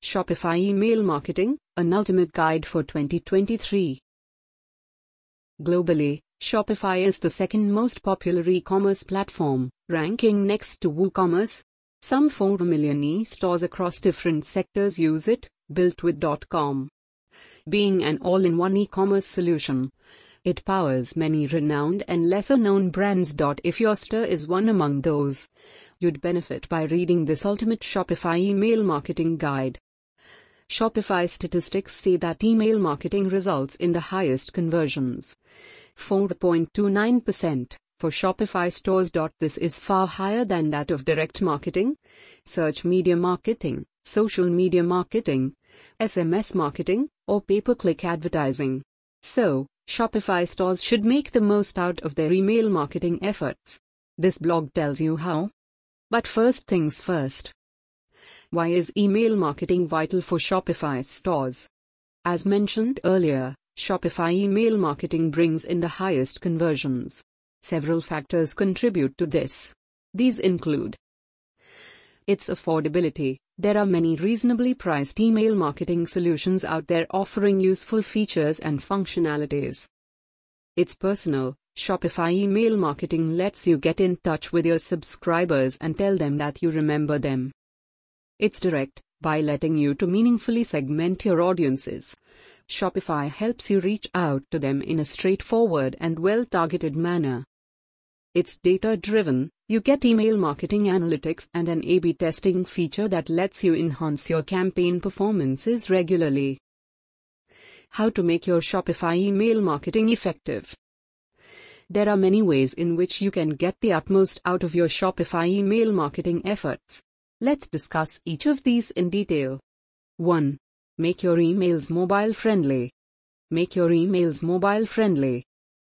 Shopify Email Marketing, an ultimate guide for 2023. Globally, Shopify is the second most popular e commerce platform, ranking next to WooCommerce. Some 4 million e stores across different sectors use it, built with .com. Being an all in one e commerce solution, it powers many renowned and lesser known brands. If your store is one among those, you'd benefit by reading this ultimate Shopify email marketing guide. Shopify statistics say that email marketing results in the highest conversions 4.29% for Shopify stores. This is far higher than that of direct marketing, search media marketing, social media marketing, SMS marketing, or pay per click advertising. So, Shopify stores should make the most out of their email marketing efforts. This blog tells you how. But first things first. Why is email marketing vital for Shopify stores? As mentioned earlier, Shopify email marketing brings in the highest conversions. Several factors contribute to this. These include its affordability. There are many reasonably priced email marketing solutions out there offering useful features and functionalities. It's personal. Shopify email marketing lets you get in touch with your subscribers and tell them that you remember them. It's direct, by letting you to meaningfully segment your audiences. Shopify helps you reach out to them in a straightforward and well targeted manner. It's data driven, you get email marketing analytics and an A B testing feature that lets you enhance your campaign performances regularly. How to make your Shopify email marketing effective. There are many ways in which you can get the utmost out of your Shopify email marketing efforts. Let's discuss each of these in detail. 1. Make your emails mobile friendly. Make your emails mobile friendly.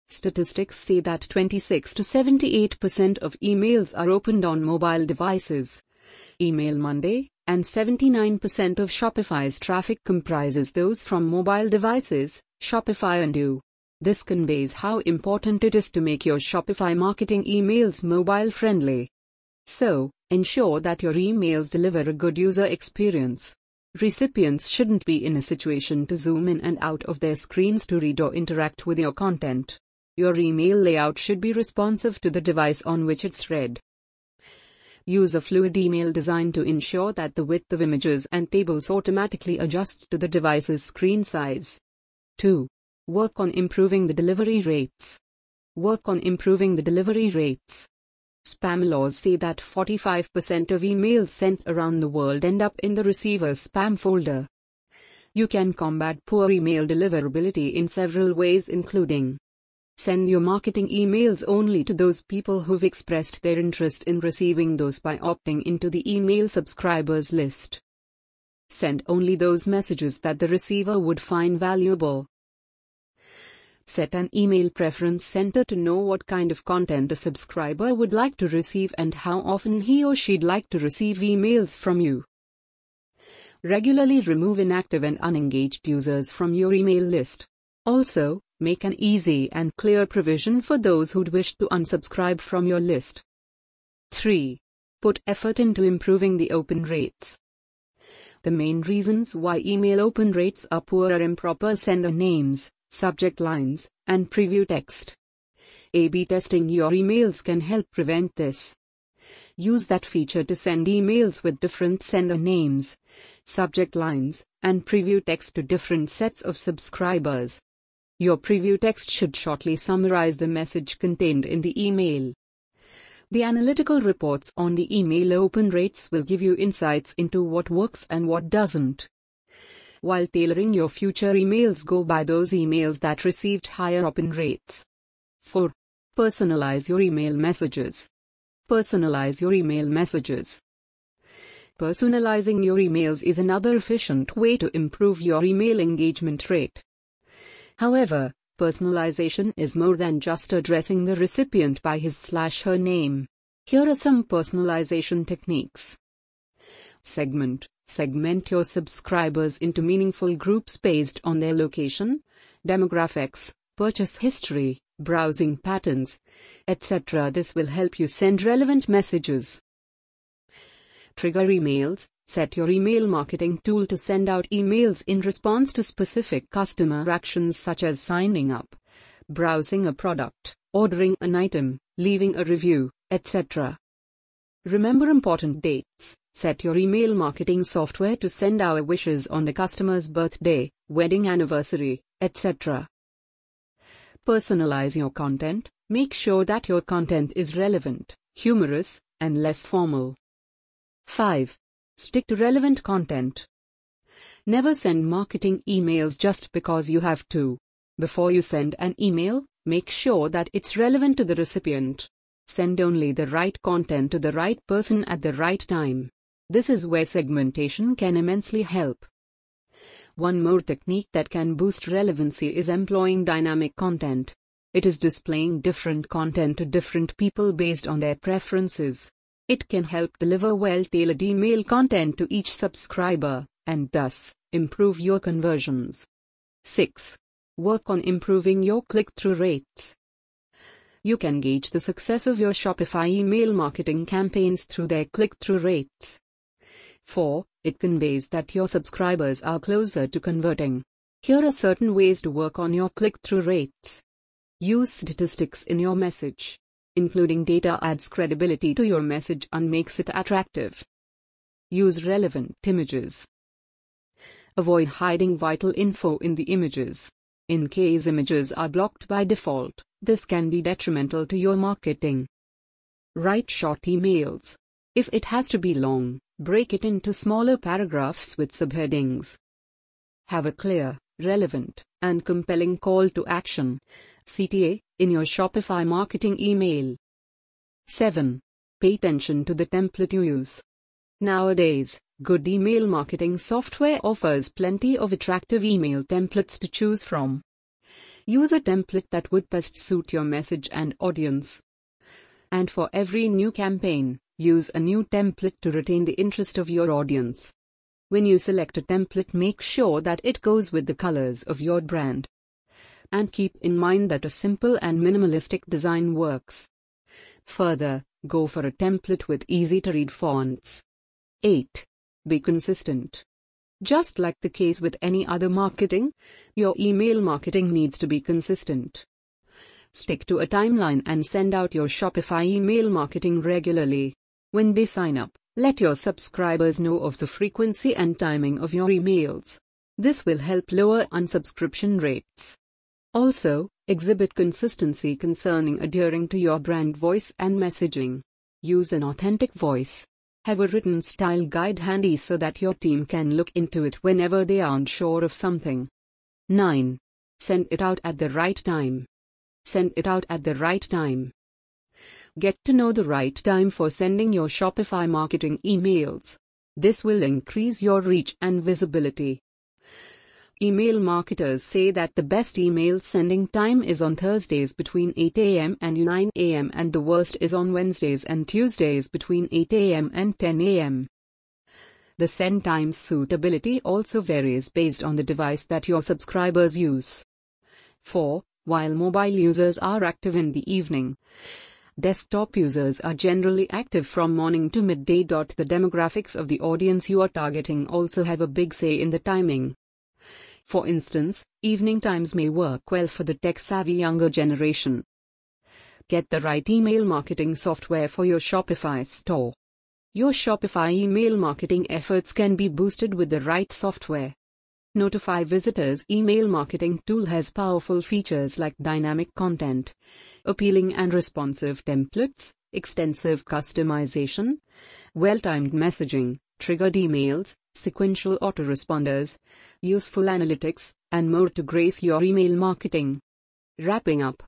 Statistics say that 26 to 78% of emails are opened on mobile devices. Email Monday, and 79% of Shopify's traffic comprises those from mobile devices, Shopify Undo. This conveys how important it is to make your Shopify marketing emails mobile friendly. So, ensure that your emails deliver a good user experience. Recipients shouldn't be in a situation to zoom in and out of their screens to read or interact with your content. Your email layout should be responsive to the device on which it's read. Use a fluid email design to ensure that the width of images and tables automatically adjusts to the device's screen size. 2. Work on improving the delivery rates. Work on improving the delivery rates. Spam laws say that 45% of emails sent around the world end up in the receiver's spam folder. You can combat poor email deliverability in several ways, including Send your marketing emails only to those people who've expressed their interest in receiving those by opting into the email subscribers list. Send only those messages that the receiver would find valuable. Set an email preference center to know what kind of content a subscriber would like to receive and how often he or she'd like to receive emails from you. Regularly remove inactive and unengaged users from your email list. Also, Make an easy and clear provision for those who'd wish to unsubscribe from your list. 3. Put effort into improving the open rates. The main reasons why email open rates are poor are improper sender names, subject lines, and preview text. A B testing your emails can help prevent this. Use that feature to send emails with different sender names, subject lines, and preview text to different sets of subscribers. Your preview text should shortly summarize the message contained in the email. The analytical reports on the email open rates will give you insights into what works and what doesn't. While tailoring your future emails, go by those emails that received higher open rates. 4. Personalize your email messages. Personalize your email messages. Personalizing your emails is another efficient way to improve your email engagement rate. However, personalization is more than just addressing the recipient by his slash her name. Here are some personalization techniques. Segment. Segment your subscribers into meaningful groups based on their location, demographics, purchase history, browsing patterns, etc. This will help you send relevant messages. Trigger emails. Set your email marketing tool to send out emails in response to specific customer actions such as signing up, browsing a product, ordering an item, leaving a review, etc. Remember important dates. Set your email marketing software to send our wishes on the customer's birthday, wedding anniversary, etc. Personalize your content. Make sure that your content is relevant, humorous, and less formal. 5. Stick to relevant content. Never send marketing emails just because you have to. Before you send an email, make sure that it's relevant to the recipient. Send only the right content to the right person at the right time. This is where segmentation can immensely help. One more technique that can boost relevancy is employing dynamic content. It is displaying different content to different people based on their preferences. It can help deliver well tailored email content to each subscriber, and thus, improve your conversions. 6. Work on improving your click through rates. You can gauge the success of your Shopify email marketing campaigns through their click through rates. 4. It conveys that your subscribers are closer to converting. Here are certain ways to work on your click through rates. Use statistics in your message. Including data adds credibility to your message and makes it attractive. Use relevant images. Avoid hiding vital info in the images. In case images are blocked by default, this can be detrimental to your marketing. Write short emails. If it has to be long, break it into smaller paragraphs with subheadings. Have a clear, relevant, and compelling call to action. CTA, in your Shopify marketing email. 7. Pay attention to the template you use. Nowadays, good email marketing software offers plenty of attractive email templates to choose from. Use a template that would best suit your message and audience. And for every new campaign, use a new template to retain the interest of your audience. When you select a template, make sure that it goes with the colors of your brand and keep in mind that a simple and minimalistic design works. Further, go for a template with easy to read fonts. 8. Be consistent. Just like the case with any other marketing, your email marketing needs to be consistent. Stick to a timeline and send out your Shopify email marketing regularly. When they sign up, let your subscribers know of the frequency and timing of your emails. This will help lower unsubscription rates. Also, exhibit consistency concerning adhering to your brand voice and messaging. Use an authentic voice. Have a written style guide handy so that your team can look into it whenever they aren't sure of something. 9. Send it out at the right time. Send it out at the right time. Get to know the right time for sending your Shopify marketing emails. This will increase your reach and visibility. Email marketers say that the best email sending time is on Thursdays between 8 a.m. and 9 a.m. and the worst is on Wednesdays and Tuesdays between 8 a.m. and 10 a.m. The send time suitability also varies based on the device that your subscribers use. 4. While mobile users are active in the evening, desktop users are generally active from morning to midday. The demographics of the audience you are targeting also have a big say in the timing. For instance, evening times may work well for the tech savvy younger generation. Get the right email marketing software for your Shopify store. Your Shopify email marketing efforts can be boosted with the right software. NotifyVisitors email marketing tool has powerful features like dynamic content, appealing and responsive templates, extensive customization, well timed messaging, triggered emails, sequential autoresponders, useful analytics, and more to grace your email marketing. Wrapping up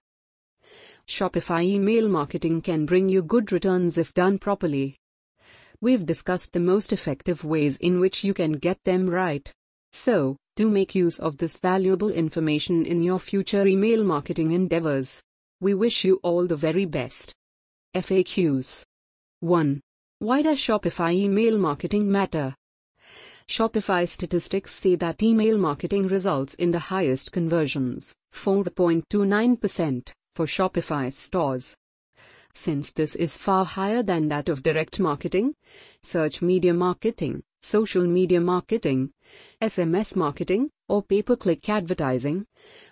Shopify email marketing can bring you good returns if done properly. We've discussed the most effective ways in which you can get them right. So, do make use of this valuable information in your future email marketing endeavors. We wish you all the very best. FAQs 1. Why does Shopify email marketing matter? Shopify statistics say that email marketing results in the highest conversions, 4.29%, for Shopify stores. Since this is far higher than that of direct marketing, search media marketing, social media marketing, SMS marketing, or pay per click advertising,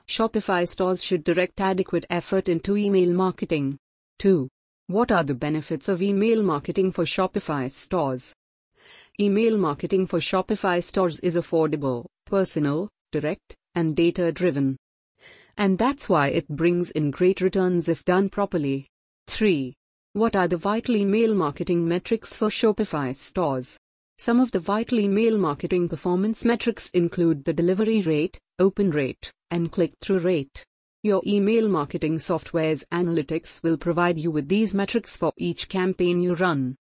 Shopify stores should direct adequate effort into email marketing. 2. What are the benefits of email marketing for Shopify stores? Email marketing for Shopify stores is affordable, personal, direct, and data driven. And that's why it brings in great returns if done properly. 3. What are the vital email marketing metrics for Shopify stores? Some of the vital email marketing performance metrics include the delivery rate, open rate, and click through rate. Your email marketing software's analytics will provide you with these metrics for each campaign you run.